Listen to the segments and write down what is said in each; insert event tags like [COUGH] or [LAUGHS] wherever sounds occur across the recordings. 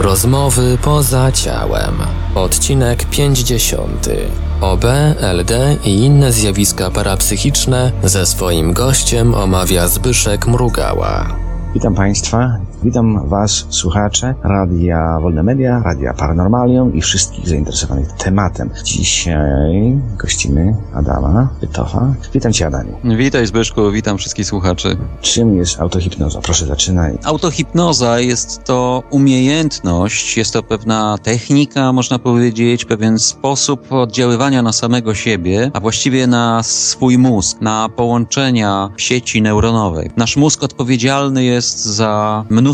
Rozmowy poza ciałem. Odcinek 50. OB, LD i inne zjawiska parapsychiczne ze swoim gościem omawia Zbyszek Mrugała. Witam Państwa, witam Was, słuchacze Radia Wolne Media, Radia Paranormalium i wszystkich zainteresowanych tematem. Dzisiaj gościmy Adama Bytowa. Witam Cię, Adamie. Witaj Zbyszku, witam wszystkich słuchaczy. Czym jest autohipnoza? Proszę zaczynaj. Autohipnoza jest to umiejętność, jest to pewna technika, można powiedzieć, pewien sposób oddziaływania na samego siebie, a właściwie na swój mózg, na połączenia sieci neuronowej. Nasz mózg odpowiedzialny jest za mnóstwo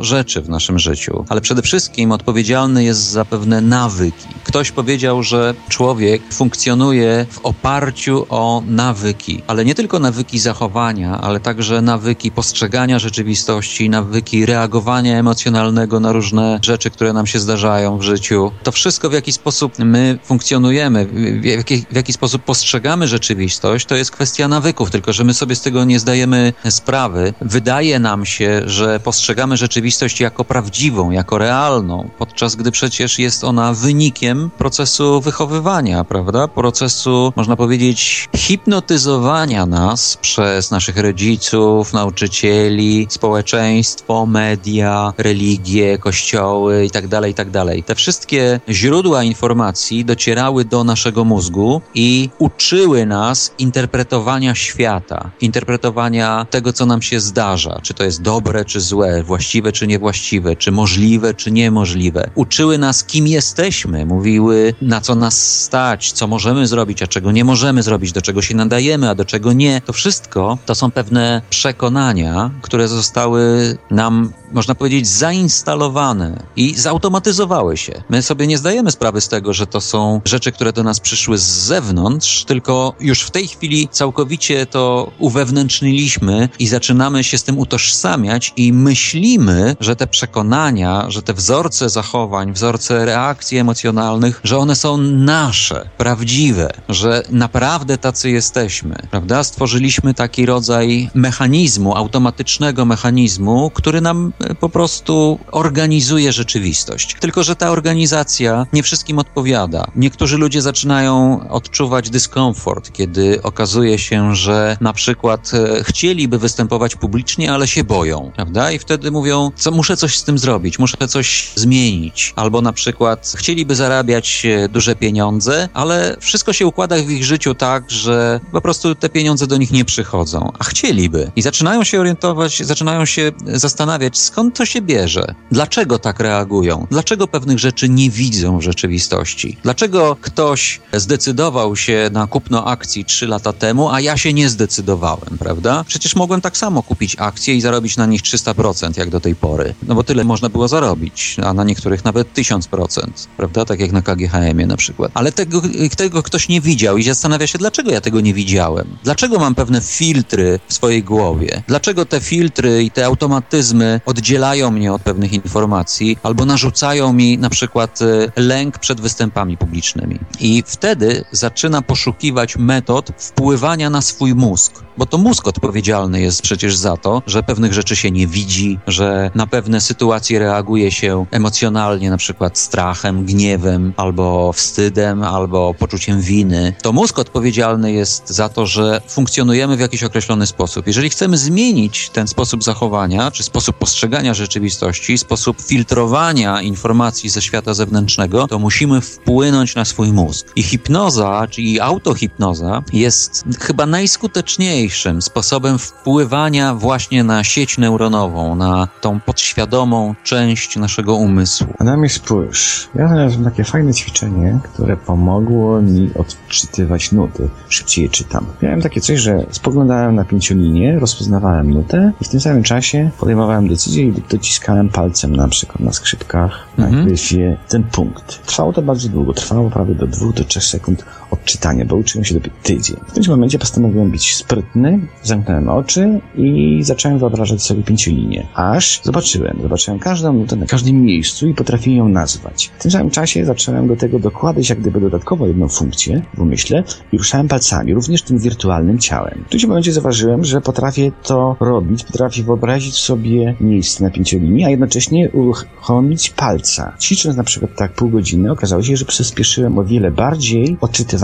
rzeczy w naszym życiu, ale przede wszystkim odpowiedzialny jest za pewne nawyki. Ktoś powiedział, że człowiek funkcjonuje w oparciu o nawyki, ale nie tylko nawyki zachowania, ale także nawyki postrzegania rzeczywistości, nawyki reagowania emocjonalnego na różne rzeczy, które nam się zdarzają w życiu. To wszystko, w jaki sposób my funkcjonujemy, w jaki, w jaki sposób postrzegamy rzeczywistość, to jest kwestia nawyków, tylko że my sobie z tego nie zdajemy sprawy. Wydaje nam się, że postrzegamy rzeczywistość jako prawdziwą, jako realną, podczas gdy przecież jest ona wynikiem procesu wychowywania, prawda? Procesu, można powiedzieć, hipnotyzowania nas przez naszych rodziców, nauczycieli, społeczeństwo, media, religie, kościoły itd., tak itd. Tak Te wszystkie źródła informacji docierały do naszego mózgu i uczyły nas interpretowania świata, interpretowania tego, co nam się zdarza, czy to jest dobre czy złe, właściwe czy niewłaściwe, czy możliwe czy niemożliwe. Uczyły nas, kim jesteśmy, mówiły, na co nas stać, co możemy zrobić, a czego nie możemy zrobić, do czego się nadajemy, a do czego nie. To wszystko to są pewne przekonania, które zostały nam, można powiedzieć, zainstalowane i zautomatyzowały się. My sobie nie zdajemy sprawy z tego, że to są rzeczy, które do nas przyszły z zewnątrz, tylko już w tej chwili całkowicie to uwewnętrzniliśmy i zaczynamy się z tym utożsamiać i myślimy, że te przekonania, że te wzorce zachowań, wzorce reakcji emocjonalnych, że one są nasze, prawdziwe, że naprawdę tacy jesteśmy, prawda? Stworzyliśmy taki rodzaj mechanizmu, automatycznego mechanizmu, który nam e, po prostu organizuje rzeczywistość. Tylko, że ta organizacja nie wszystkim odpowiada. Niektórzy ludzie zaczynają odczuwać dyskomfort, kiedy okazuje się, że na przykład e, chcieliby występować publicznie, ale się boją, prawda? I wtedy mówią, co muszę coś z tym zrobić, muszę coś zmienić. Albo na przykład chcieliby zarabiać e, duże pieniądze, ale wszystko się układa w ich życiu tak, że po prostu te pieniądze do nich nie przychodzą, a chcieliby. I zaczynają się orientować, zaczynają się zastanawiać, skąd to się bierze, dlaczego tak reagują, dlaczego pewnych rzeczy nie widzą w rzeczywistości, dlaczego ktoś zdecydował się na kupno akcji trzy lata temu, a ja się nie zdecydowałem, prawda? Przecież mogłem tak samo kupić akcje i zarobić na nich 300%, jak do tej pory. No bo tyle można było zarobić, a na niektórych nawet 1000%, prawda? Tak jak na KGHM-ie na przykład. Ale tego, tego ktoś nie widział i zastanawia się, dlaczego ja tego nie widziałem? Dlaczego mam pewne filtry w swojej głowie? Dlaczego te filtry i te automatyzmy oddzielają mnie od pewnych informacji albo narzucają mi na przykład e, lęk przed występami publicznymi? I wtedy zaczyna poszukiwać metod wpływania na swój mózg, bo to mózg odpowiedzialny jest przecież za to, że pewnych rzeczy się nie widzi, że na pewne sytuacje reaguje się emocjonalnie, na przykład strachem, gniewem, albo wstydem, albo poczuciem winy. To mózg odpowiedzialny jest za to, że funkcjonujemy w jakiś określony sposób. Jeżeli chcemy zmienić ten sposób zachowania, czy sposób postrzegania rzeczywistości, sposób filtrowania informacji ze świata zewnętrznego, to musimy wpłynąć na swój mózg. I hipnoza, czyli autohipnoza, jest chyba najskuteczniejszym sposobem wpływania właśnie na sieć neuronową, na tą podświadomą część naszego umysłu. A na mnie spójrz. Ja znalazłem takie fajne ćwiczenie, które pomogło mi odczytywać nuty. Szybciej je czytam. Miałem takie coś, że spoglądałem na pięciolinię, rozpoznawałem nutę i w tym samym czasie podejmowałem decyzję i dociskałem palcem na przykład na skrzypkach, mhm. na gryfie ten punkt. Trwało to bardzo długo. Trwało prawie do dwóch do trzech sekund odczytania, bo uczyłem się dopiero tydzień. W tym momencie postanowiłem być sprytny, zamknąłem oczy i zacząłem wyobrażać sobie pięciolinię. Aż zobaczyłem, zobaczyłem każdą nutę na każdym miejscu i potrafiłem ją nazwać. W tym samym czasie zacząłem do tego dokładać jak gdyby dodatkowo jedną funkcję w umyśle i ruszałem palcami, również tym wirtualnym ciałem. W tym momencie zauważyłem, że potrafię to robić, potrafię wyobrazić sobie miejsce na pięciolinii, a jednocześnie uruchomić palca. Ćwicząc na przykład tak pół godziny, okazało się, że przyspieszyłem o wiele bardziej odczytywanie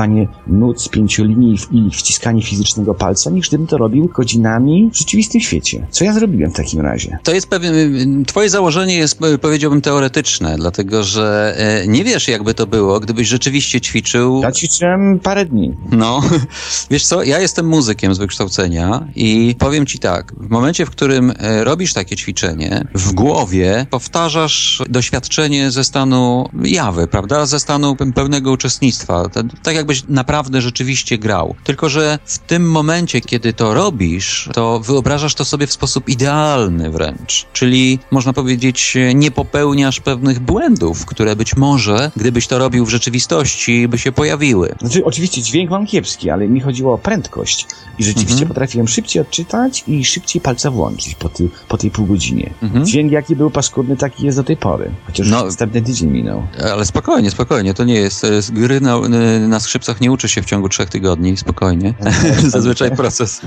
nut z pięciolinii i wciskanie fizycznego palca, niż gdybym to robił godzinami w rzeczywistym świecie. Co ja zrobiłem w takim razie? To jest pewien, twoje założenie jest, powiedziałbym, teoretyczne, dlatego że e, nie wiesz, jakby to było, gdybyś rzeczywiście ćwiczył. Ja ćwiczyłem parę dni. No, [LAUGHS] wiesz co, ja jestem muzykiem z wykształcenia i powiem ci tak, w momencie, w którym robisz takie ćwiczenie, w głowie powtarzasz doświadczenie ze stanu jawy, prawda? Ze stanu pełnego uczestnictwa. Tak jakbyś naprawdę rzeczywiście grał. Tylko, że w tym momencie, kiedy to robisz, to wyobrażasz to sobie w sposób idealny wręcz. Czyli można powiedzieć, nie popełniasz pewnych błędów, które być może, gdybyś to robił w rzeczywistości, by się pojawiły. Znaczy, oczywiście dźwięk mam kiepski, ale mi chodziło o prędkość. I rzeczywiście mhm. potrafiłem szybciej odczytać i szybciej palca włączyć po, ty, po tej pół godzinie. Mhm. Dźwięk jaki był paskudny, taki jest do tej pory. Chociaż no, następny tydzień minął. Ale spokojnie, spokojnie. To nie jest... Gry na, na skrzypcach nie uczy się w ciągu trzech tygodni. Spokojnie. [LAUGHS] Zazwyczaj proces.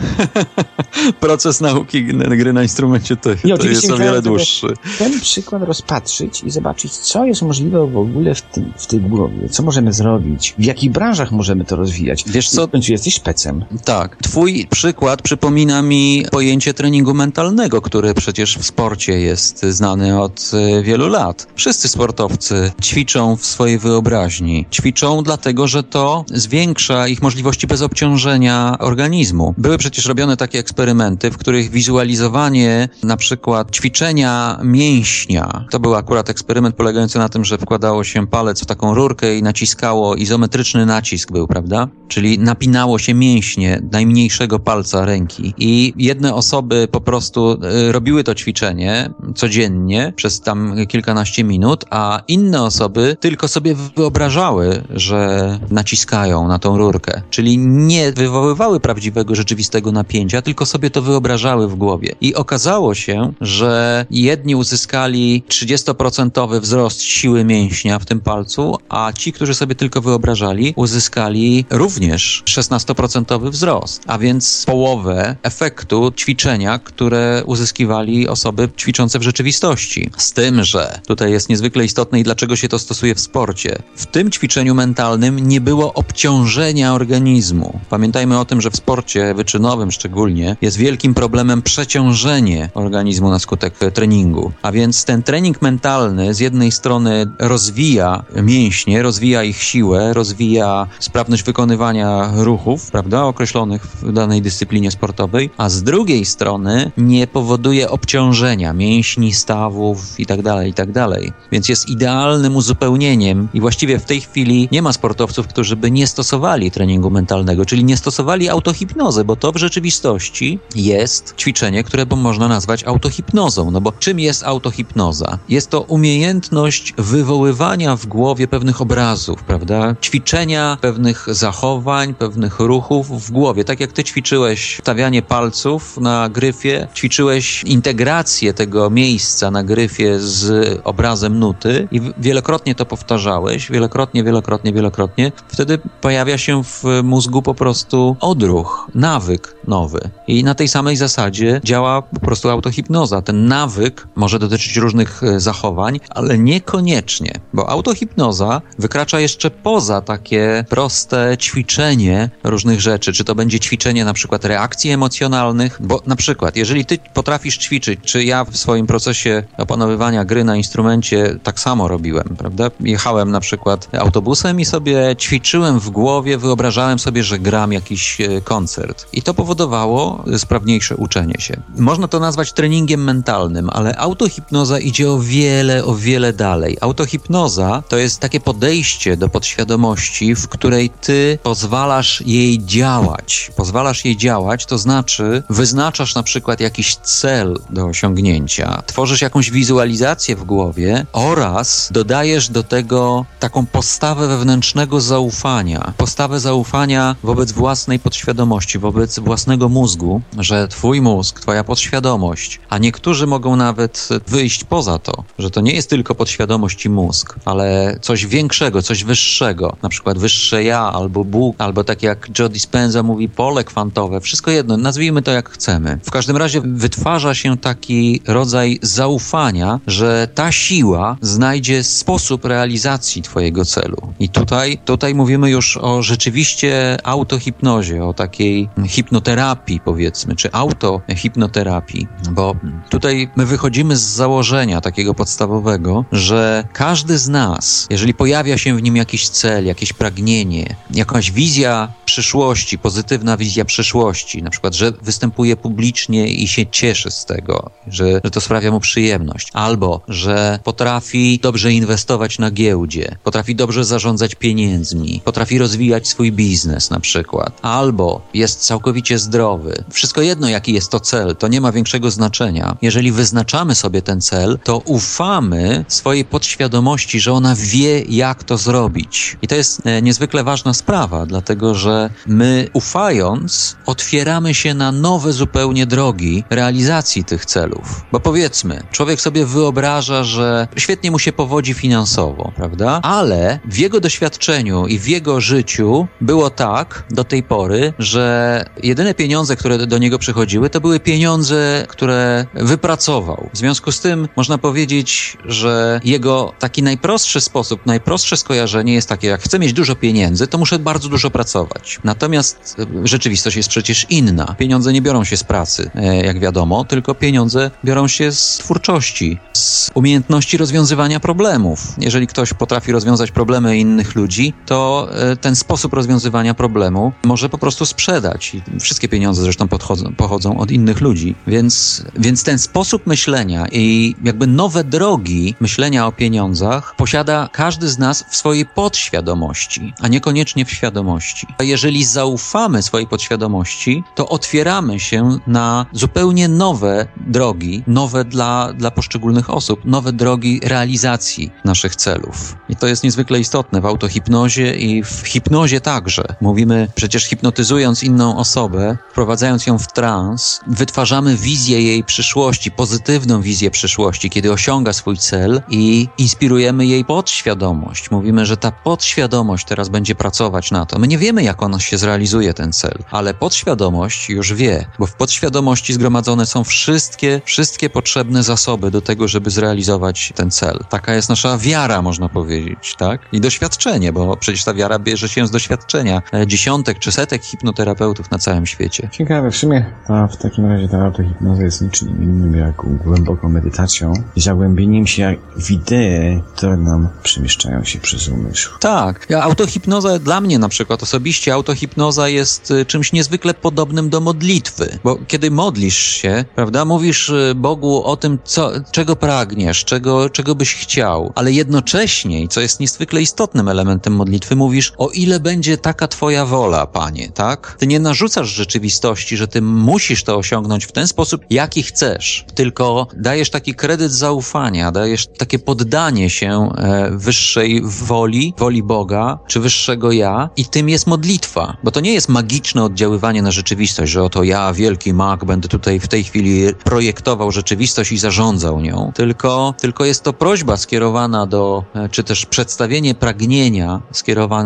[LAUGHS] proces nauki gry na instrumencie to, to jest o wiele dłuższy. Ten przykład rozpatrzyć i zobaczyć, co jest możliwe w ogóle w, tym, w tej głowie. Co możemy zrobić? W jakich branżach możemy to rozwijać? Wiesz co? Końcu jesteś szpecem. Tak. Twój przykład przypomina mi pojęcie treningu mentalnego, który przecież w sporcie jest znany od e, wielu lat. Wszyscy sportowcy ćwiczą w swojej wyobraźni. Ćwiczą dlatego, że to zwiększa ich możliwości bez obciążenia organizmu. Były przecież robione takie eksperymenty, w których wizualizowanie na przykład ćwiczenia mięśnia, to był akurat eksperyment polegający na tym, że wkładało się palec w taką rurkę i naciskało, izometryczny nacisk był, prawda? Czyli napinało się mięśnie najmniejszego palca ręki i jedne osoby po prostu y, robiły to ćwiczenie codziennie przez tam kilkanaście minut, a inne osoby tylko sobie wyobrażały, że naciskają na tą rurkę. Czyli nie wywoływały prawdziwego, rzeczywistego napięcia, tylko sobie to wyobrażały w głowie. I okazało się, że jedni uzyskali 30% wzrost siły mięśnia w tym palcu, a ci, którzy sobie tylko wyobrażali, uzyskali również 16% wzrost. A więc połowę efektu ćwiczenia, które uzyskiwali osoby ćwiczące w rzeczywistości. Z tym, że tutaj jest niezwykle istotne i dlaczego się to stosuje w sporcie. W tym ćwiczeniu mentalnym nie było obciążenia organizmu. Pamiętajmy o tym, że w sporcie wyczynowym szczególnie jest wielkim problemem przeciążenie organizmu na skutek treningu. A więc ten trening mentalny z jednej strony rozwija mięśnie, rozwija ich siłę, rozwija sprawność wykonywania ruchów, prawda, określonych w danej dyscyplinie sportowej, a z drugiej strony nie powoduje obciążenia mięśni, stawów itd., tak itd. Tak Więc jest idealnym uzupełnieniem i właściwie w tej chwili nie ma sportowców, którzy by nie stosowali treningu mentalnego, czyli nie stosowali autohipnozy, bo to w rzeczywistości jest ćwiczenie, które można nazwać autohipnozą. No bo czym jest autohipnoza? Jest to umiejętność wywoływania w głowie pewnych obrazów, prawda? Ćwiczenia pewnych zachowań, pewnych ruchów w głowie. Tak jak ty ćwiczyłeś stawianie palców na gryfie, ćwiczyłeś integrację tego miejsca na gryfie z obrazem nuty i wielokrotnie to powtarzałeś, wielokrotnie, wielokrotnie, wielokrotnie. Wtedy pojawia się w mózgu po prostu odruch, nawyk nowy. I na tej samej zasadzie działa po prostu autohipnoza. Ten nawyk może dotyczyć różnych e, zachowań, ale niekoniecznie, bo autohipnoza wykracza jeszcze poza takie proste ćwiczenie różnych rzeczy. Czy to będzie ćwiczenie na przykład reakcji emocjonalnych, bo na przykład, jeżeli ty potrafisz ćwiczyć, czy ja w swoim procesie opanowywania gry na instrumencie tak samo robiłem, prawda? Jechałem na przykład autobusem i sobie ćwiczyłem w głowie, wyobrażałem sobie, że gram jakiś e, koncert. I to powodowało sprawniejsze uczenie się. Można to nazwać treningiem mentalnym, ale autohipnoza idzie o wiele, o wiele dalej. Autohipnoza to jest takie podejście do podświadomości, w której ty pozwalasz jej działać. Pozwalasz jej działać, to znaczy wyznaczasz na przykład jakiś cel do osiągnięcia, tworzysz jakąś wizualizację w głowie oraz dodajesz do tego taką postawę wewnętrznego zaufania zaufania, postawę zaufania wobec własnej podświadomości, wobec własnego mózgu, że twój mózg, twoja podświadomość, a niektórzy mogą nawet wyjść poza to, że to nie jest tylko podświadomość i mózg, ale coś większego, coś wyższego, na przykład wyższe ja, albo Bóg, albo tak jak Joe Dispenza mówi, pole kwantowe, wszystko jedno, nazwijmy to jak chcemy. W każdym razie wytwarza się taki rodzaj zaufania, że ta siła znajdzie sposób realizacji twojego celu. I tutaj, tutaj mówimy już o rzeczywiście autohipnozie, o takiej hipnoterapii powiedzmy, czy autohipnoterapii, bo tutaj my wychodzimy z założenia takiego podstawowego, że każdy z nas, jeżeli pojawia się w nim jakiś cel, jakieś pragnienie, jakaś wizja przyszłości, pozytywna wizja przyszłości, na przykład, że występuje publicznie i się cieszy z tego, że, że to sprawia mu przyjemność, albo że potrafi dobrze inwestować na giełdzie, potrafi dobrze zarządzać pieniędzmi, potrafi rozwijać swój biznes na przykład, albo jest całkowicie zdrowy. Wszystko jedno, jaki jest to cel, to nie ma większego znaczenia. Jeżeli wyznaczamy sobie ten cel, to ufamy swojej podświadomości, że ona wie, jak to zrobić. I to jest e, niezwykle ważna sprawa, dlatego że my ufając, otwieramy się na nowe zupełnie drogi realizacji tych celów. Bo powiedzmy, człowiek sobie wyobraża, że świetnie mu się powodzi finansowo, prawda? Ale w jego doświadczeniu i w jego życiu było tak do tej pory, że jedyne pieniądze, które do niego przychodziły, to były pieniądze, które wypracował. W związku z tym można powiedzieć, że jego taki najprostszy sposób, najprostsze skojarzenie jest takie, jak chcę mieć dużo pieniędzy, to muszę bardzo dużo pracować. Natomiast e, rzeczywistość jest przecież inna. Pieniądze nie biorą się z pracy, e, jak wiadomo, tylko pieniądze biorą się z twórczości, z umiejętności rozwiązywania problemów. Jeżeli ktoś potrafi rozwiązać problemy innych ludzi, to e, ten sposób rozwiązywania problemu może po prostu sprzedać. I wszystkie pieniądze zresztą podchodzą, pochodzą od innych ludzi. Więc, więc ten sposób myślenia i jakby nowe drogi myślenia o pieniądzach posiada każdy z nas w swojej podświadomości, a niekoniecznie w świadomości. A jeżeli zaufamy swojej podświadomości, to otwieramy się na zupełnie nowe drogi, nowe dla, dla poszczególnych osób, nowe drogi realizacji naszych celów. I to jest niezwykle istotne w autohipnozie i w hipnozie także. Mówimy, przecież hipnotyzując inną osobę, wprowadzając ją w trans, wytwarzamy wizję jej przyszłości, pozytywną wizję przyszłości, kiedy osiąga swój cel i inspirujemy jej podświadomość. Mówimy, że ta podświadomość teraz będzie pracować na to. My nie wiemy, jak on się zrealizuje, ten cel, ale podświadomość już wie, bo w podświadomości zgromadzone są wszystkie, wszystkie potrzebne zasoby do tego, żeby zrealizować ten cel. Taka jest nasza wiara, można powiedzieć, tak? I doświadczenie, bo przecież ta wiara bierze się z doświadczenia e, dziesiątek czy setek hipnoterapeutów na całym świecie. Ciekawe, w sumie ta, w takim razie ta autohipnoza jest niczym innym jak głęboką medytacją i zagłębieniem się w idee, które nam przemieszczają się przez umysł. Tak. Autohipnoza dla mnie na przykład osobiście autohipnoza jest y, czymś niezwykle podobnym do modlitwy, bo kiedy modlisz się, prawda, mówisz y, Bogu o tym, co, czego pragniesz, czego, czego byś chciał, ale jednocześnie, co jest niezwykle istotnym elementem modlitwy, mówisz, o ile będzie taka twoja wola, Panie, tak? Ty nie narzucasz rzeczywistości, że ty musisz to osiągnąć w ten sposób, jaki chcesz, tylko dajesz taki kredyt zaufania, dajesz takie poddanie się e, wyższej woli, woli Boga, czy wyższego ja i tym jest modlitwa, bo to nie jest magiczne oddziaływanie na rzeczywistość, że oto ja, wielki mag, będę tutaj w tej chwili projektował rzeczywistość i zarządzał nią, tylko, tylko jest to prośba skierowana do, e, czy też przedstawienie pragnienia skierowane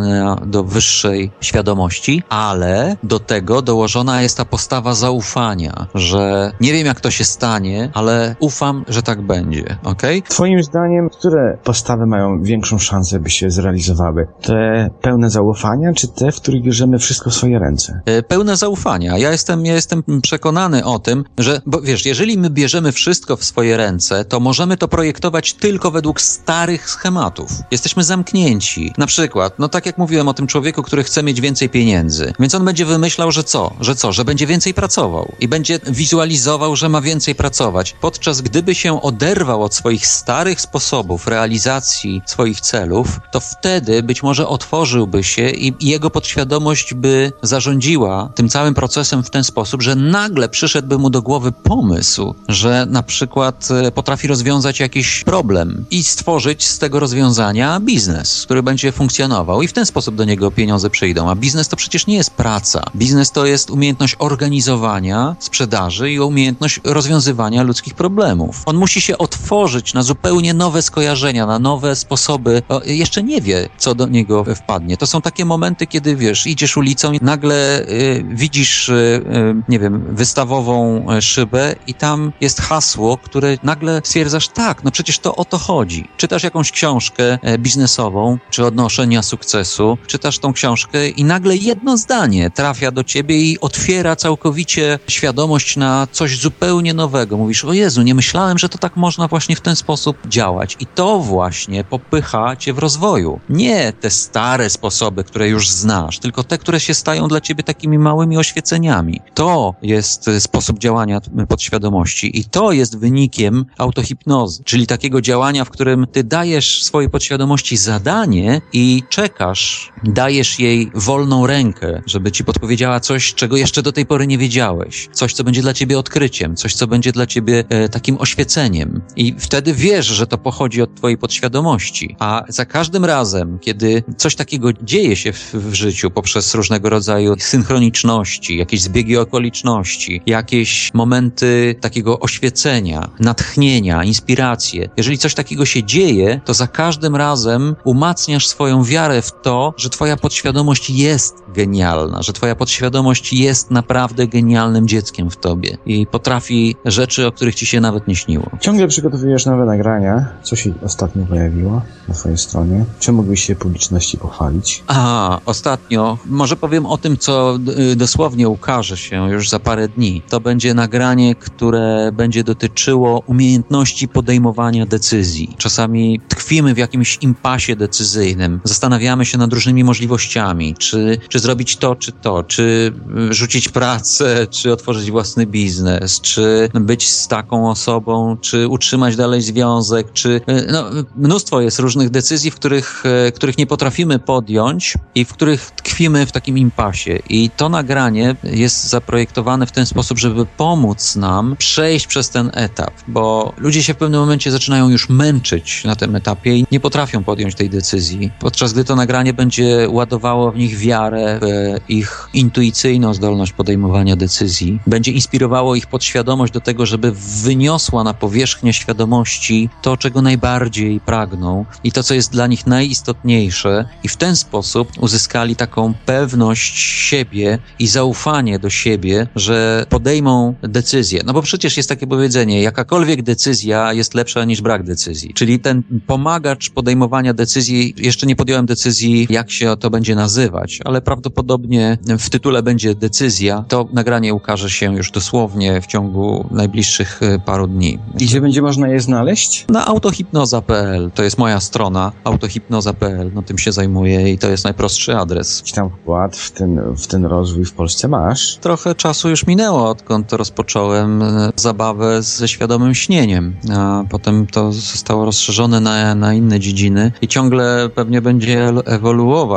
do wyższej świadomości, ale do tego dołożona jest ta postawa zaufania, że nie wiem jak to się stanie, ale ufam, że tak będzie, ok? Twoim zdaniem, które postawy mają większą szansę, by się zrealizowały? Te pełne zaufania, czy te, w których bierzemy wszystko w swoje ręce? E, pełne zaufania. Ja jestem, ja jestem przekonany o tym, że, bo wiesz, jeżeli my bierzemy wszystko w swoje ręce, to możemy to projektować tylko według starych schematów. Jesteśmy zamknięci. Na przykład, no tak jak mówiłem o tym człowieku, który chce mieć więcej pieniędzy, więc on będzie wymyślał, że co? Że co? Że będzie więcej pracował i będzie wizualizował, że ma więcej pracować. Podczas gdyby się oderwał od swoich starych sposobów realizacji swoich celów, to wtedy być może otworzyłby się i jego podświadomość podświadomość by zarządziła tym całym procesem w ten sposób, że nagle przyszedłby mu do głowy pomysł, że na przykład e, potrafi rozwiązać jakiś problem i stworzyć z tego rozwiązania biznes, który będzie funkcjonował i w ten sposób do niego pieniądze przyjdą. A biznes to przecież nie jest praca. Biznes to jest umiejętność organizowania sprzedaży i umiejętność rozwiązywania ludzkich problemów. On musi się otworzyć na zupełnie nowe skojarzenia, na nowe sposoby. O, jeszcze nie wie, co do niego wpadnie. To są takie momenty, kiedy wiesz, idziesz ulicą i nagle y, widzisz, y, y, nie wiem, wystawową y, szybę i tam jest hasło, które nagle stwierdzasz, tak, no przecież to o to chodzi. Czytasz jakąś książkę e, biznesową, czy odnoszenia sukcesu, czytasz tą książkę i nagle jedno zdanie trafia do ciebie i otwiera całkowicie świadomość na coś zupełnie nowego. Mówisz, o Jezu, nie myślałem, że to tak można właśnie w ten sposób działać. I to właśnie popycha cię w rozwoju. Nie te stare sposoby, które już znasz, tylko te, które się stają dla ciebie takimi małymi oświeceniami. To jest sposób działania podświadomości i to jest wynikiem autohipnozy, czyli takiego działania, w którym ty dajesz swojej podświadomości zadanie i czekasz, Dios. Dajesz jej wolną rękę, żeby ci podpowiedziała coś, czego jeszcze do tej pory nie wiedziałeś. Coś, co będzie dla ciebie odkryciem, coś, co będzie dla ciebie e, takim oświeceniem. I wtedy wiesz, że to pochodzi od twojej podświadomości. A za każdym razem, kiedy coś takiego dzieje się w, w życiu poprzez różnego rodzaju synchroniczności, jakieś zbiegi okoliczności, jakieś momenty takiego oświecenia, natchnienia, inspiracje. Jeżeli coś takiego się dzieje, to za każdym razem umacniasz swoją wiarę w to, że twoja podświadomość jest genialna, że twoja podświadomość jest naprawdę genialnym dzieckiem w tobie i potrafi rzeczy, o których ci się nawet nie śniło. Ciągle przygotowujesz nowe nagrania. Co się ostatnio pojawiło na twojej stronie? Czy mógłbyś się publiczności pochwalić? A, ostatnio, może powiem o tym, co y, dosłownie ukaże się już za parę dni. To będzie nagranie, które będzie dotyczyło umiejętności podejmowania decyzji. Czasami tkwimy w jakimś impasie decyzyjnym, zastanawiamy się nad różnymi możliwościami, czy, czy zrobić to, czy to, czy y, rzucić pracę, [LAUGHS] czy otworzyć własny biznes, czy być z taką osobą, czy utrzymać dalej związek, czy y, no, mnóstwo jest różnych decyzji, w których, y, których nie potrafimy podjąć i w których tkwimy w takim impasie. I to nagranie jest zaprojektowane w ten sposób, żeby pomóc nam przejść przez ten etap, bo ludzie się w pewnym momencie zaczynają już męczyć na tym etapie i nie potrafią podjąć tej decyzji. Podczas gdy to nagranie będzie ładowało w nich wiarę, w ich intuicyjną zdolność podejmowania decyzji, będzie inspirowało ich podświadomość do tego, żeby wyniosła na powierzchnię świadomości to, czego najbardziej pragną i to, co jest dla nich najistotniejsze, i w ten sposób uzyskali taką pewność siebie i zaufanie do siebie, że podejmą decyzję. No bo przecież jest takie powiedzenie, jakakolwiek decyzja jest lepsza niż brak decyzji. Czyli ten pomagacz podejmowania decyzji, jeszcze nie podjąłem decyzji, jak się to będzie nazywać, ale prawdopodobnie w tytule będzie decyzja. To nagranie ukaże się już dosłownie w ciągu najbliższych e, paru dni. I gdzie będzie można je znaleźć? Na autohipnoza.pl, to jest moja strona, autohipnoza.pl, no tym się zajmuję i to jest najprostszy adres. Jakiś tam wkład w ten, w ten rozwój w Polsce masz? Trochę czasu już minęło, odkąd rozpocząłem e, zabawę ze świadomym śnieniem, a potem to zostało rozszerzone na, na inne dziedziny i ciągle pewnie będzie ewoluować.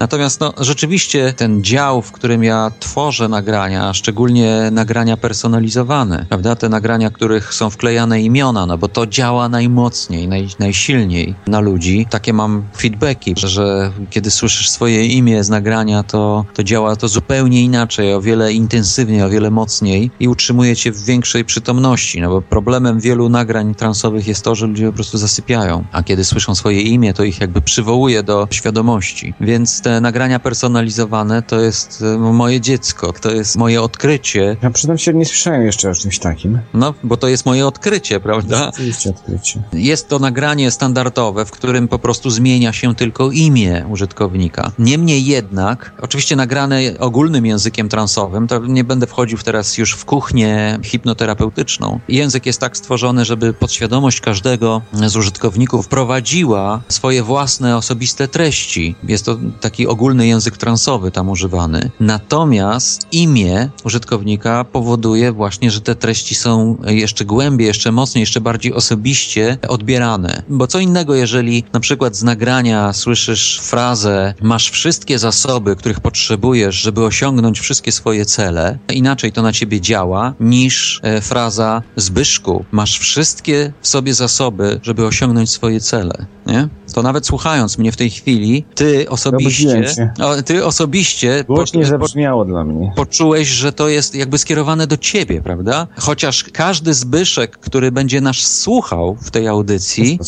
Natomiast no, rzeczywiście ten dział, w którym ja tworzę nagrania, szczególnie nagrania personalizowane, prawda, te nagrania, których są wklejane imiona, no bo to działa najmocniej, naj, najsilniej na ludzi. Takie mam feedbacki, że, że kiedy słyszysz swoje imię z nagrania, to, to działa to zupełnie inaczej, o wiele intensywniej, o wiele mocniej i utrzymuje cię w większej przytomności, no bo problemem wielu nagrań transowych jest to, że ludzie po prostu zasypiają, a kiedy słyszą swoje imię, to ich jakby przywołuje do świadomości. Więc te nagrania personalizowane to jest e, moje dziecko, to jest moje odkrycie. Ja przyznam się, nie słyszałem jeszcze o czymś takim. No, bo to jest moje odkrycie, prawda? Oczywiście odkrycie. Jest to nagranie standardowe, w którym po prostu zmienia się tylko imię użytkownika. Niemniej jednak, oczywiście nagrane ogólnym językiem transowym, to nie będę wchodził teraz już w kuchnię hipnoterapeutyczną. Język jest tak stworzony, żeby podświadomość każdego z użytkowników prowadziła swoje własne, osobiste treści. Jest to taki ogólny język transowy tam używany. Natomiast imię użytkownika powoduje właśnie, że te treści są jeszcze głębiej, jeszcze mocniej, jeszcze bardziej osobiście odbierane. Bo co innego, jeżeli na przykład z nagrania słyszysz frazę masz wszystkie zasoby, zasoby, których potrzebujesz, żeby osiągnąć wszystkie swoje cele, inaczej to na ciebie działa niż e, fraza Zbyszku, masz wszystkie w sobie zasoby, żeby osiągnąć swoje cele, nie? To nawet słuchając mnie w tej chwili, ty osobiście, o, ty osobiście Głośniej zabrzmiało dla mnie. poczułeś, że to jest jakby skierowane do ciebie, prawda? Chociaż każdy Zbyszek, który będzie nas słuchał w tej audycji,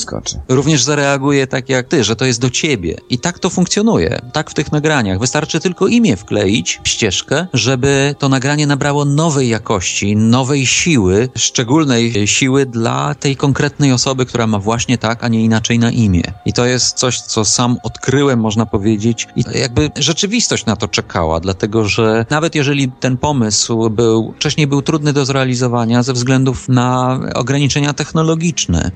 również zareaguje tak jak ty, że to jest do ciebie. I tak to funkcjonuje. Tak w tych nagraniach. Wystarczy tylko imię wkleić, ścieżkę, żeby to nagranie nabrało nowej jakości, nowej siły, szczególnej siły dla tej konkretnej osoby, która ma właśnie tak, a nie inaczej na imię. I to jest coś, co sam odkryłem, można powiedzieć. I jakby rzeczywistość na to czekała, dlatego że nawet jeżeli ten pomysł był, wcześniej był trudny do zrealizowania ze względów na ograniczenia technologiczne.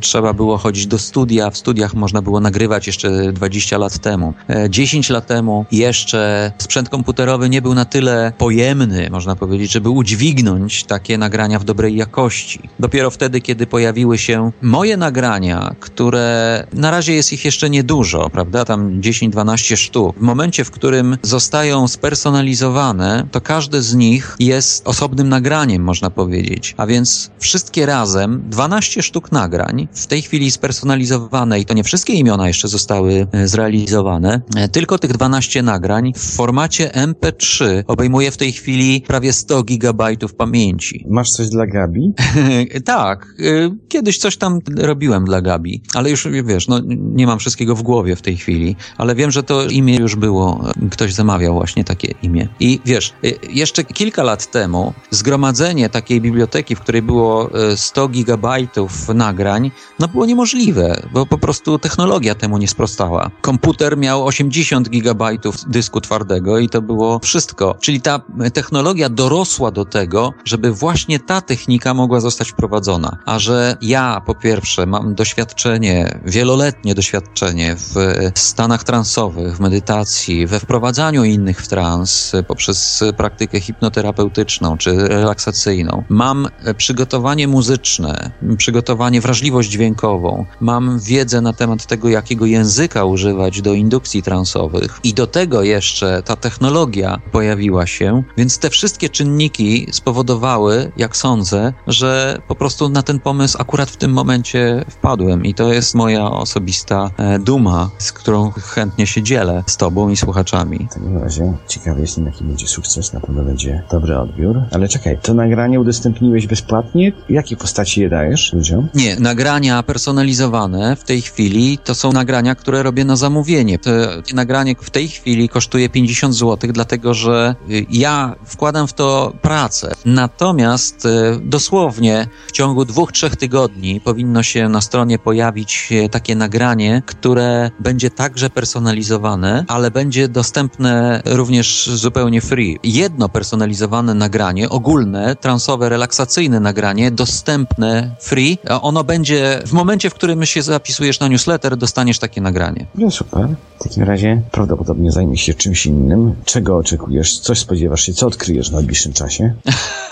Trzeba było chodzić do studia, w studiach można było nagrywać jeszcze 20 lat temu. E, 10 lat temu jeszcze sprzęt komputerowy nie był na tyle pojemny, można powiedzieć, żeby udźwignąć takie nagrania w dobrej jakości. Dopiero wtedy, kiedy pojawiły się moje nagrania, które na razie jest ich jeszcze niedużo, prawda? Tam 10-12 sztuk. W momencie, w którym zostają spersonalizowane, to każde z nich jest osobnym nagraniem, można powiedzieć. A więc wszystkie razem 12 sztuk nagrań, w tej chwili spersonalizowane i to nie wszystkie imiona jeszcze zostały e, zrealizowane, e, tylko tych 12 nagrań w formacie MP3 obejmuje w tej chwili prawie 100 gigabajtów pamięci. Masz coś dla Gabi? [LAUGHS] tak, y, kiedyś coś tam robiłem dla Gabi, ale już wiesz, no nie mam wszystkiego w głowie w tej chwili, ale wiem, że to imię już było, ktoś zamawiał właśnie takie imię. I wiesz, y, jeszcze kilka lat temu zgromadzenie takiej biblioteki, w której było y, 100 gigabajtów nagrań, no było niemożliwe, bo po prostu technologia temu nie sprostała. Komputer miał 80 gigabajtów dysku twardego i to było wszystko. Czyli ta technologia dorosła do tego, żeby właśnie ta technika mogła zostać wprowadzona. A że ja po pierwsze mam doświadczenie, wieloletnie doświadczenie w stanach transowych, w medytacji, we wprowadzaniu innych w trans poprzez praktykę hipnoterapeutyczną czy relaksacyjną. Mam przygotowanie muzyczne, przygotowanie, wrażliwość dźwiękową. Mam wiedzę na temat tego, jakiego języka używać do indukcji transowych. I do tego jeszcze ta technologia pojawiła się, więc te wszystkie czynniki spowodowały, jak sądzę, że po prostu na ten pomysł akurat w tym momencie wpadłem i to jest moja osobista e, duma, z którą chętnie się dzielę z tobą i słuchaczami. W takim razie ciekawy jestem, jaki będzie sukces, na pewno będzie dobry odbiór. Ale czekaj, to nagranie udostępniłeś bezpłatnie? W jakiej postaci je dajesz ludziom? Nie, nagrania personalizowane w tej chwili to są nagrania, które robię na zamówienie. Te nagranie w tej chwili kosztuje 50 zł, dlatego że y, ja wkładam w to pracę. Natomiast y, dosłownie w ciągu dwóch, trzech tygodni powinno się na stronie pojawić takie nagranie, które będzie także personalizowane, ale będzie dostępne również zupełnie free. Jedno personalizowane nagranie, ogólne, transowe, relaksacyjne nagranie, dostępne free, a ono będzie w momencie, w którym się zapisujesz na newsletter, dostaniesz takie nagranie. No super. W takim razie prawdopodobnie zajmie się czymś innym. Czego oczekujesz? Coś spodziewasz się? Co odkryjesz w najbliższym czasie?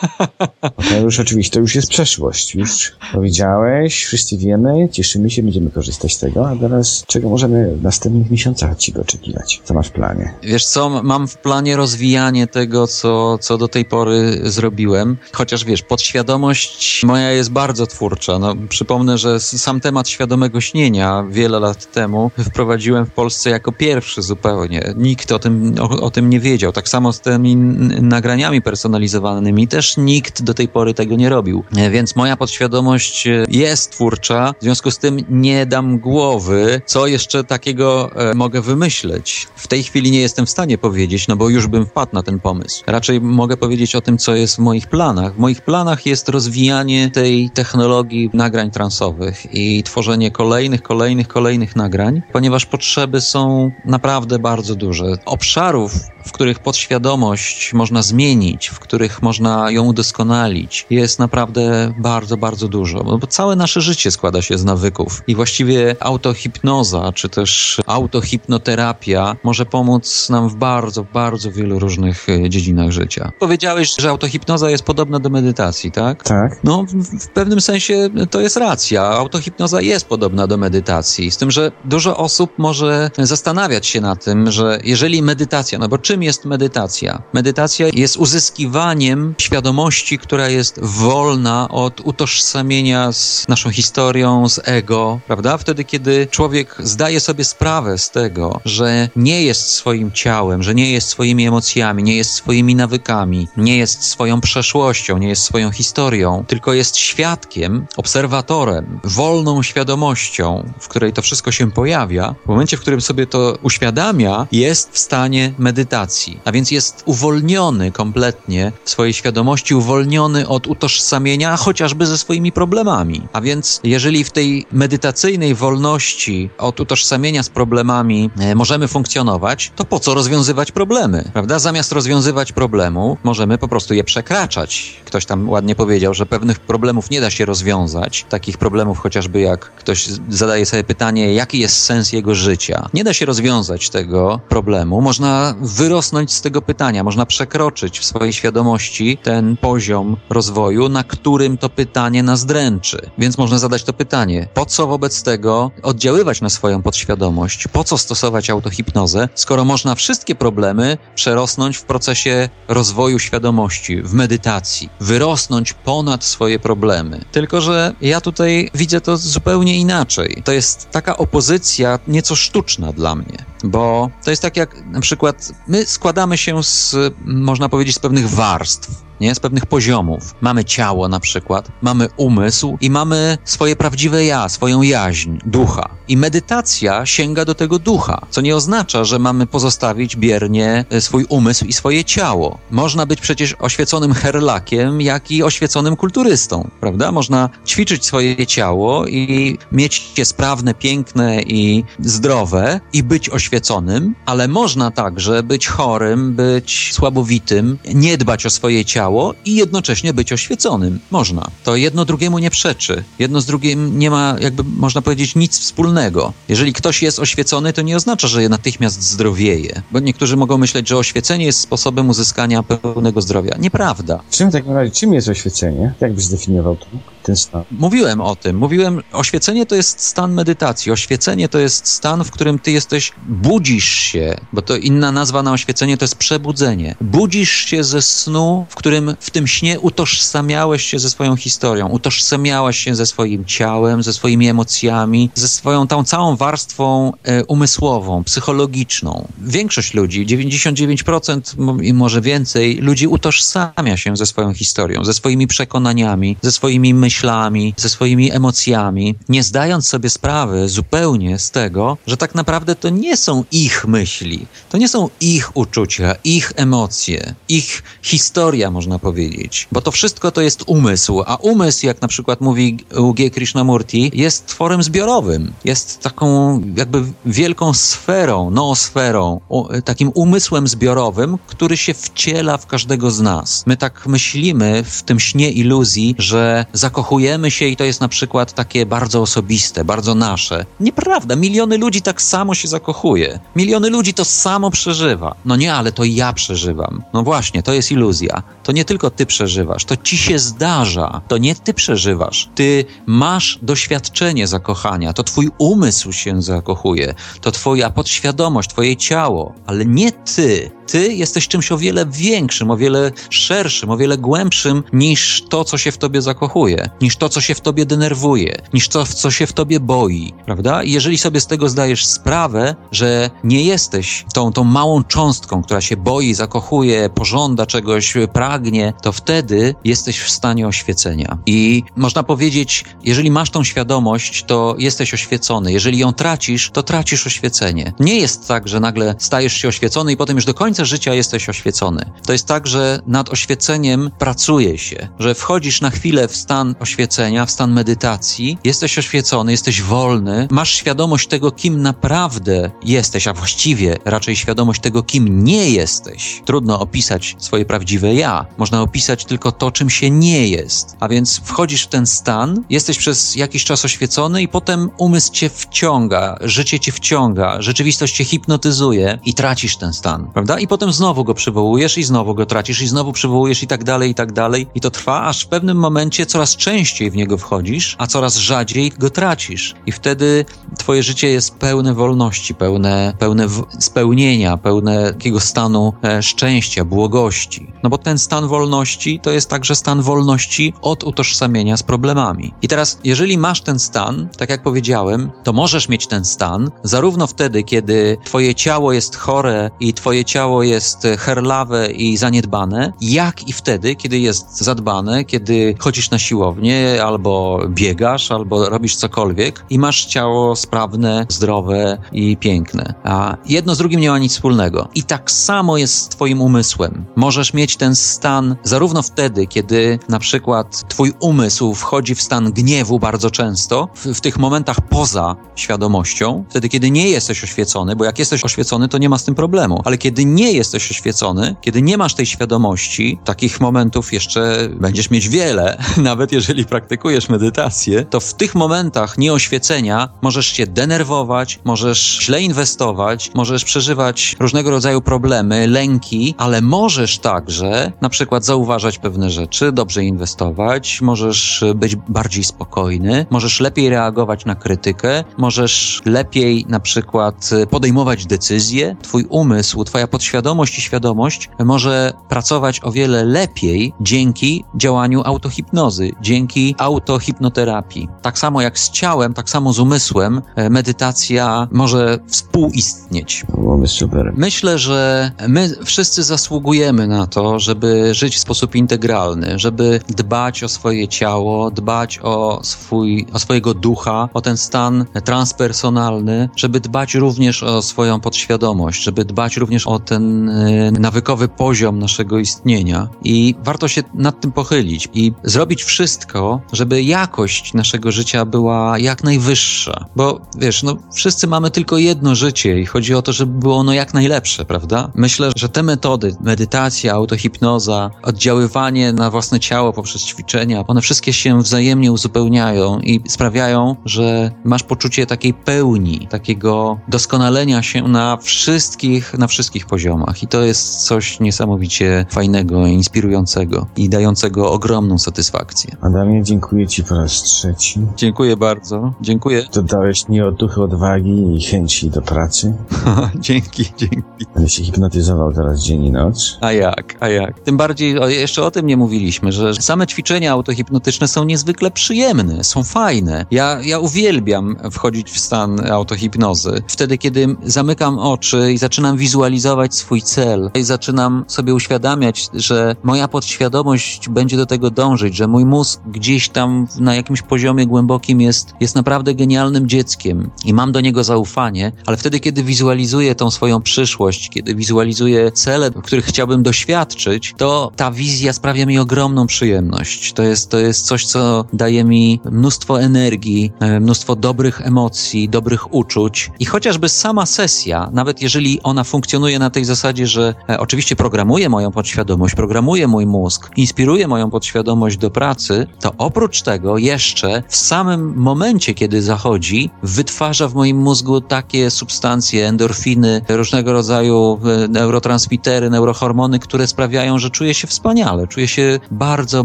[LAUGHS] Bo to już oczywiście, to już jest przeszłość. Już powiedziałeś, wszyscy wiemy, cieszymy się, będziemy korzystać z tego, a teraz czego możemy w następnych miesiącach od Ciebie oczekiwać? Co masz w planie? Wiesz co, mam w planie rozwijanie tego, co, co do tej pory zrobiłem, chociaż wiesz, podświadomość moja jest bardzo twórcza. No, przypomnę, że sam temat świadomego śnienia wiele lat temu wprowadziłem w Polsce jako pierwszy zupełnie. Nikt o tym, o, o tym nie wiedział. Tak samo z tymi nagraniami personalizowanymi też nikt do tej pory tego nie robił. E, Więc moja podświadomość e, jest twórcza, w związku z tym nie głowy, co jeszcze takiego e, mogę wymyśleć. W tej chwili nie jestem w stanie powiedzieć, no bo już bym wpadł na ten pomysł. Raczej mogę powiedzieć o tym, co jest w moich planach. W moich planach jest rozwijanie tej technologii nagrań transowych i tworzenie kolejnych, kolejnych, kolejnych nagrań, ponieważ potrzeby są naprawdę bardzo duże. Obszarów, w których podświadomość można zmienić, w których można ją udoskonalić, jest naprawdę bardzo, bardzo dużo. Bo całe nasze życie składa się z nawyków i właściwie właściwie autohipnoza, czy też autohipnoterapia może pomóc nam w bardzo, bardzo wielu różnych e, dziedzinach życia. Powiedziałeś, że autohipnoza jest podobna do medytacji, tak? Tak. No, w, w pewnym sensie to jest racja. Autohipnoza jest podobna do medytacji, z tym, że dużo osób może zastanawiać się na tym, że jeżeli medytacja, no bo czym jest medytacja? Medytacja jest uzyskiwaniem świadomości, która jest wolna od utożsamienia z naszą historią, z ego, prawda? Wtedy, kiedy człowiek zdaje sobie sprawę z tego, że nie jest swoim ciałem, że nie jest swoimi emocjami, nie jest swoimi nawykami, nie jest swoją przeszłością, nie jest swoją historią, tylko jest świadkiem, obserwatorem, wolną świadomością, w której to wszystko się pojawia, w momencie, w którym sobie to uświadamia, jest w stanie medytacji. A więc jest uwolniony kompletnie w swojej świadomości, uwolniony od utożsamienia chociażby ze swoimi problemami. A więc jeżeli w tej medytacyjnej wolności od utożsamienia z problemami e, możemy funkcjonować, to po co rozwiązywać problemy? Prawda? Zamiast rozwiązywać problemu, możemy po prostu je przekraczać. Ktoś tam ładnie powiedział, że pewnych problemów nie da się rozwiązać. Takich problemów chociażby jak ktoś zadaje sobie pytanie, jaki jest sens jego życia. Nie da się rozwiązać tego problemu. Można wyrosnąć z tego pytania, można przekroczyć w swojej świadomości ten poziom rozwoju, na którym to pytanie nas dręczy. Więc można zadać to pytanie, po co wobec tego oddziaływać na swoją podświadomość? Po co stosować autohipnozę, skoro można wszystkie problemy przerosnąć w procesie rozwoju świadomości, w medytacji, wyrosnąć ponad swoje problemy. Tylko, że ja tutaj widzę to zupełnie inaczej. To jest taka opozycja nieco sztuczna dla mnie, bo to jest tak jak na przykład my składamy się z, można powiedzieć, z pewnych warstw nie? z pewnych poziomów. Mamy ciało na przykład, mamy umysł i mamy swoje prawdziwe ja, swoją jaźń, ducha. I medytacja sięga do tego ducha, co nie oznacza, że mamy pozostawić biernie e, swój umysł i swoje ciało. Można być przecież oświeconym herlakiem, jak i oświeconym kulturystą, prawda? Można ćwiczyć swoje ciało i mieć je sprawne, piękne i zdrowe i być oświeconym, ale można także być chorym, być słabowitym, nie dbać o swoje ciało, ciało i jednocześnie być oświeconym. Można. To jedno drugiemu nie przeczy. Jedno z drugim nie ma, jakby można powiedzieć, nic wspólnego. Jeżeli ktoś jest oświecony, to nie oznacza, że natychmiast zdrowieje. Bo niektórzy mogą myśleć, że oświecenie jest sposobem uzyskania pełnego zdrowia. Nieprawda. Czym w takim razie, czym jest oświecenie? Jak byś zdefiniował to, ten stan? Mówiłem o tym. Mówiłem, oświecenie to jest stan medytacji. Oświecenie to jest stan, w którym ty jesteś, budzisz się, bo to inna nazwa na oświecenie to jest przebudzenie. Budzisz się ze snu, w którym którym w tym śnie utożsamiałeś się ze swoją historią, utożsamiałeś się ze swoim ciałem, ze swoimi emocjami, ze swoją tą całą warstwą e, umysłową, psychologiczną. Większość ludzi, 99% i może więcej, ludzi utożsamia się ze swoją historią, ze swoimi przekonaniami, ze swoimi myślami, ze swoimi emocjami, nie zdając sobie sprawy zupełnie z tego, że tak naprawdę to nie są ich myśli, to nie są ich uczucia, ich emocje, ich historia, można można powiedzieć. Bo to wszystko to jest umysł, a umysł, jak na przykład mówi U.G. Krishnamurti, jest tworem zbiorowym. Jest taką jakby wielką sferą, noosferą, takim umysłem zbiorowym, który się wciela w każdego z nas. My tak myślimy w tym śnie iluzji, że zakochujemy się i to jest na przykład takie bardzo osobiste, bardzo nasze. Nieprawda, miliony ludzi tak samo się zakochuje. Miliony ludzi to samo przeżywa. No nie, ale to ja przeżywam. No właśnie, to jest iluzja. To nie tylko ty przeżywasz, to ci się zdarza, to nie ty przeżywasz. Ty masz doświadczenie zakochania, to twój umysł się zakochuje, to twoja podświadomość, twoje ciało, ale nie ty ty jesteś czymś o wiele większym, o wiele szerszym, o wiele głębszym niż to, co się w tobie zakochuje, niż to, co się w tobie denerwuje, niż to, co się w tobie boi, prawda? I jeżeli sobie z tego zdajesz sprawę, że nie jesteś tą, tą małą cząstką, która się boi, zakochuje, pożąda czegoś, pragnie, to wtedy jesteś w stanie oświecenia. I można powiedzieć, jeżeli masz tą świadomość, to jesteś oświecony. Jeżeli ją tracisz, to tracisz oświecenie. Nie jest tak, że nagle stajesz się oświecony i potem już do końca końca życia jesteś oświecony. To jest tak, że nad oświeceniem pracuje się, że wchodzisz na chwilę w stan oświecenia, w stan medytacji, jesteś oświecony, jesteś wolny, masz świadomość tego, kim naprawdę jesteś, a właściwie raczej świadomość tego, kim nie jesteś. Trudno opisać swoje prawdziwe ja. Można opisać tylko to, czym się nie jest. A więc wchodzisz w ten stan, jesteś przez jakiś czas oświecony i potem umysł cię wciąga, życie cię wciąga, rzeczywistość cię hipnotyzuje i tracisz ten stan, prawda? I potem znowu go przywołujesz i znowu go tracisz i znowu przywołujesz i tak dalej, i tak dalej. I to trwa, aż w pewnym momencie coraz częściej w niego wchodzisz, a coraz rzadziej go tracisz. I wtedy twoje życie jest pełne wolności, pełne, pełne spełnienia, pełne takiego stanu e, szczęścia, błogości. No bo ten stan wolności to jest także stan wolności od utożsamienia z problemami. I teraz, jeżeli masz ten stan, tak jak powiedziałem, to możesz mieć ten stan zarówno wtedy, kiedy twoje ciało jest chore i twoje ciało jest herlawe i zaniedbane, jak i wtedy, kiedy jest zadbane, kiedy chodzisz na siłownię, albo biegasz, albo robisz cokolwiek i masz ciało sprawne, zdrowe i piękne. A jedno z drugim nie ma nic wspólnego. I tak samo jest z twoim umysłem. Możesz mieć ten stan zarówno wtedy, kiedy na przykład twój umysł wchodzi w stan gniewu bardzo często, w, w tych momentach poza świadomością, wtedy, kiedy nie jesteś oświecony, bo jak jesteś oświecony, to nie ma z tym problemu. Ale kiedy nie jesteś oświecony, kiedy nie masz tej świadomości, takich momentów jeszcze będziesz mieć wiele, [LAUGHS] nawet jeżeli praktykujesz medytację, to w tych momentach nieoświecenia możesz się denerwować, możesz źle inwestować, możesz przeżywać różnego rodzaju problemy, lęki, ale możesz także na przykład zauważać pewne rzeczy, dobrze inwestować, możesz być bardziej spokojny, możesz lepiej reagować na krytykę, możesz lepiej na przykład podejmować decyzje. Twój umysł, twoja podświadomość i świadomość może pracować o wiele lepiej dzięki działaniu autohipnozy, dzięki autohipnoterapii. Tak samo jak z ciałem, tak samo z umysłem, e, medytacja może współistnieć. Super. Myślę, że my wszyscy zasługujemy na to, żeby żyć w sposób integralny, żeby dbać o swoje ciało, dbać o, swój, o swojego ducha, o ten stan transpersonalny, żeby dbać również o swoją podświadomość, żeby dbać również o ten y, nawykowy poziom naszego istnienia. I warto się nad tym pochylić i zrobić wszystko, żeby jakość naszego życia była jak najwyższa. Bo wiesz, no wszyscy mamy tylko jedno życie i chodzi o to, żeby było ono jak najlepsze, prawda? Myślę, że te metody, medytacja, autohipnoza, oddziaływanie na własne ciało poprzez ćwiczenia, one wszystkie się wzajemnie uzupełniają i sprawiają, że masz poczucie takiej pełni, takiego doskonalenia się na wszystkich, na wszystkich poziomach. I to jest coś niesamowicie fajnego, inspirującego i dającego ogromną satysfakcję. Adamie, dziękuję Ci po raz trzeci. Dziękuję bardzo. Dziękuję. Dodałeś mi otuchy odwagi i chęci do pracy. [LAUGHS] dzięki, dzięki. Będę się hipnotyzował teraz dzień i noc. A jak, a jak? Tym bardziej, o, jeszcze o tym nie mówiliśmy, że same ćwiczenia autohipnotyczne są niezwykle przyjemne, są fajne. Ja, ja uwielbiam wchodzić w stan autohipnozy. Wtedy, kiedy zamykam oczy i zaczynam wizualizować swój cel i zaczynam sobie uświadamiać, że moja podświadomość będzie do tego dążyć, że mój mózg gdzieś tam na jakimś poziomie głębokim jest, jest naprawdę genialnym dzieckiem i mam do niego zaufanie, ale wtedy, kiedy wizualizuję tą swoją przyszłość, kiedy wizualizuję cele, których chciałbym doświadczyć, to ta wizja sprawia mi ogromną przyjemność. To jest, to jest coś, co daje mi mnóstwo energii, e, mnóstwo dobrych emocji, dobrych uczuć i chociażby sama sesja, nawet jeżeli ona funkcjonuje na tej zasadzie, że e, oczywiście programuje moją podświadomość, programuje mój mózg, inspiruje moją podświadomość do pracy, to oprócz tego jeszcze w samym momencie, kiedy zachodzi, wytwarza w moim mózgu takie substancje, endorfiny, różnego rodzaju e, neurotransmitery, neurohormony, które sprawiają, że czuję się wspaniale, czuję się bardzo,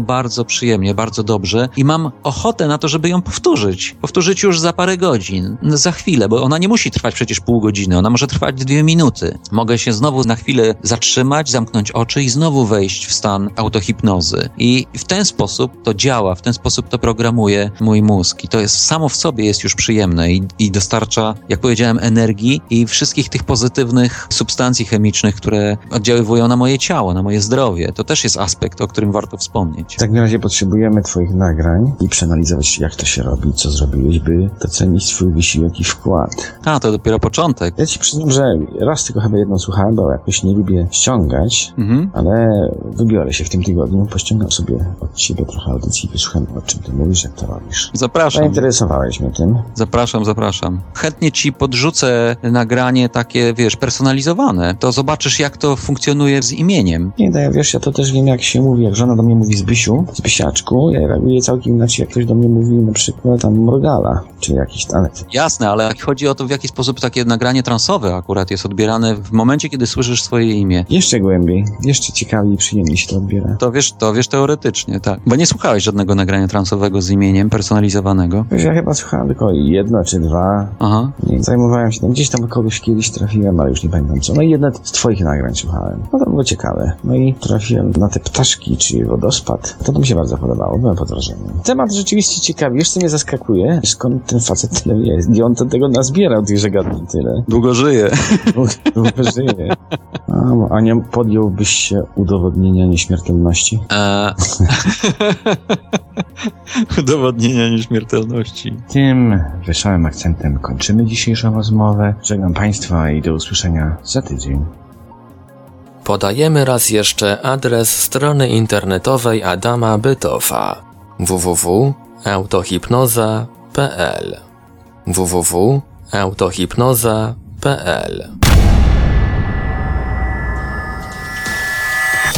bardzo przyjemnie, bardzo dobrze i mam ochotę na to, żeby ją powtórzyć. Powtórzyć już za parę godzin, za chwilę, bo ona nie musi trwać przecież pół godziny, ona może trwać dwie minuty. Mogę się znowu na chwilę zatrzymać, zamknąć oczy i znowu wejść w stan autohipnozy. I w ten sposób to działa, w ten sposób to programuje mój mózg. I to jest samo w sobie jest już przyjemne i, i dostarcza, jak powiedziałem, energii i wszystkich tych pozytywnych substancji chemicznych, które oddziaływują na moje ciało, na moje zdrowie. To też jest aspekt, o którym warto wspomnieć. W takim razie potrzebujemy Twoich nagrań i przeanalizować, jak to się robi, co zrobiłeś, by docenić Twój wysiłek i wkład. A, to dopiero początek. Ja Ci przyznam, że raz tylko chyba jedną słuchałem, bo go jakoś nie lubię ściągać, Mhm. ale wybiorę się w tym tygodniu, pościągam sobie od ciebie trochę audycji, wysłucham o czym ty mówisz, jak to robisz. Zapraszam. Zainteresowałeś mnie tym. Zapraszam, zapraszam. Chętnie ci podrzucę nagranie takie, wiesz, personalizowane. To zobaczysz, jak to funkcjonuje z imieniem. Nie, no ja wiesz, ja to też wiem, jak się mówi, jak żona do mnie mówi Zbysiu, Zbysiaczku, ja reaguję całkiem inaczej, jak ktoś do mnie mówi na przykład tam Morgala, czy jakiś tanet. Jasne, ale chodzi o to, w jaki sposób takie nagranie transowe akurat jest odbierane w momencie, kiedy słyszysz swoje imię. Jeszcze głębiej, jeszcze ciekawiej i przyjemniej się to odbiera. To wiesz, to wiesz teoretycznie, tak. Bo nie słuchałeś żadnego nagrania transowego z imieniem personalizowanego. Wiesz, ja chyba słuchałem tylko jedno czy dwa. Aha. Nie, zajmowałem się tam, gdzieś tam kogoś kiedyś trafiłem, ale już nie pamiętam co. No i jedno z twoich nagrań słuchałem. No to było ciekawe. No i trafiłem na te ptaszki, czyli wodospad. To, to mi się bardzo podobało, byłem pod wrażeniem. Temat rzeczywiście ciekawy, wiesz co mnie zaskakuje? Skąd ten facet tyle wie? I on to tego nazbierał, tych zagadnień tyle. Długo żyje. Długo żyje. A, a nie podjąłbyś się udowodnienia nieśmiertelności? Eee. [LAUGHS] Udowodnienia nieśmiertelności. Tym wesołym akcentem kończymy dzisiejszą rozmowę. Żegnam Państwa i do usłyszenia za tydzień. Podajemy raz jeszcze adres strony internetowej Adama Bytowa www.autohipnoza.pl www.autohipnoza.pl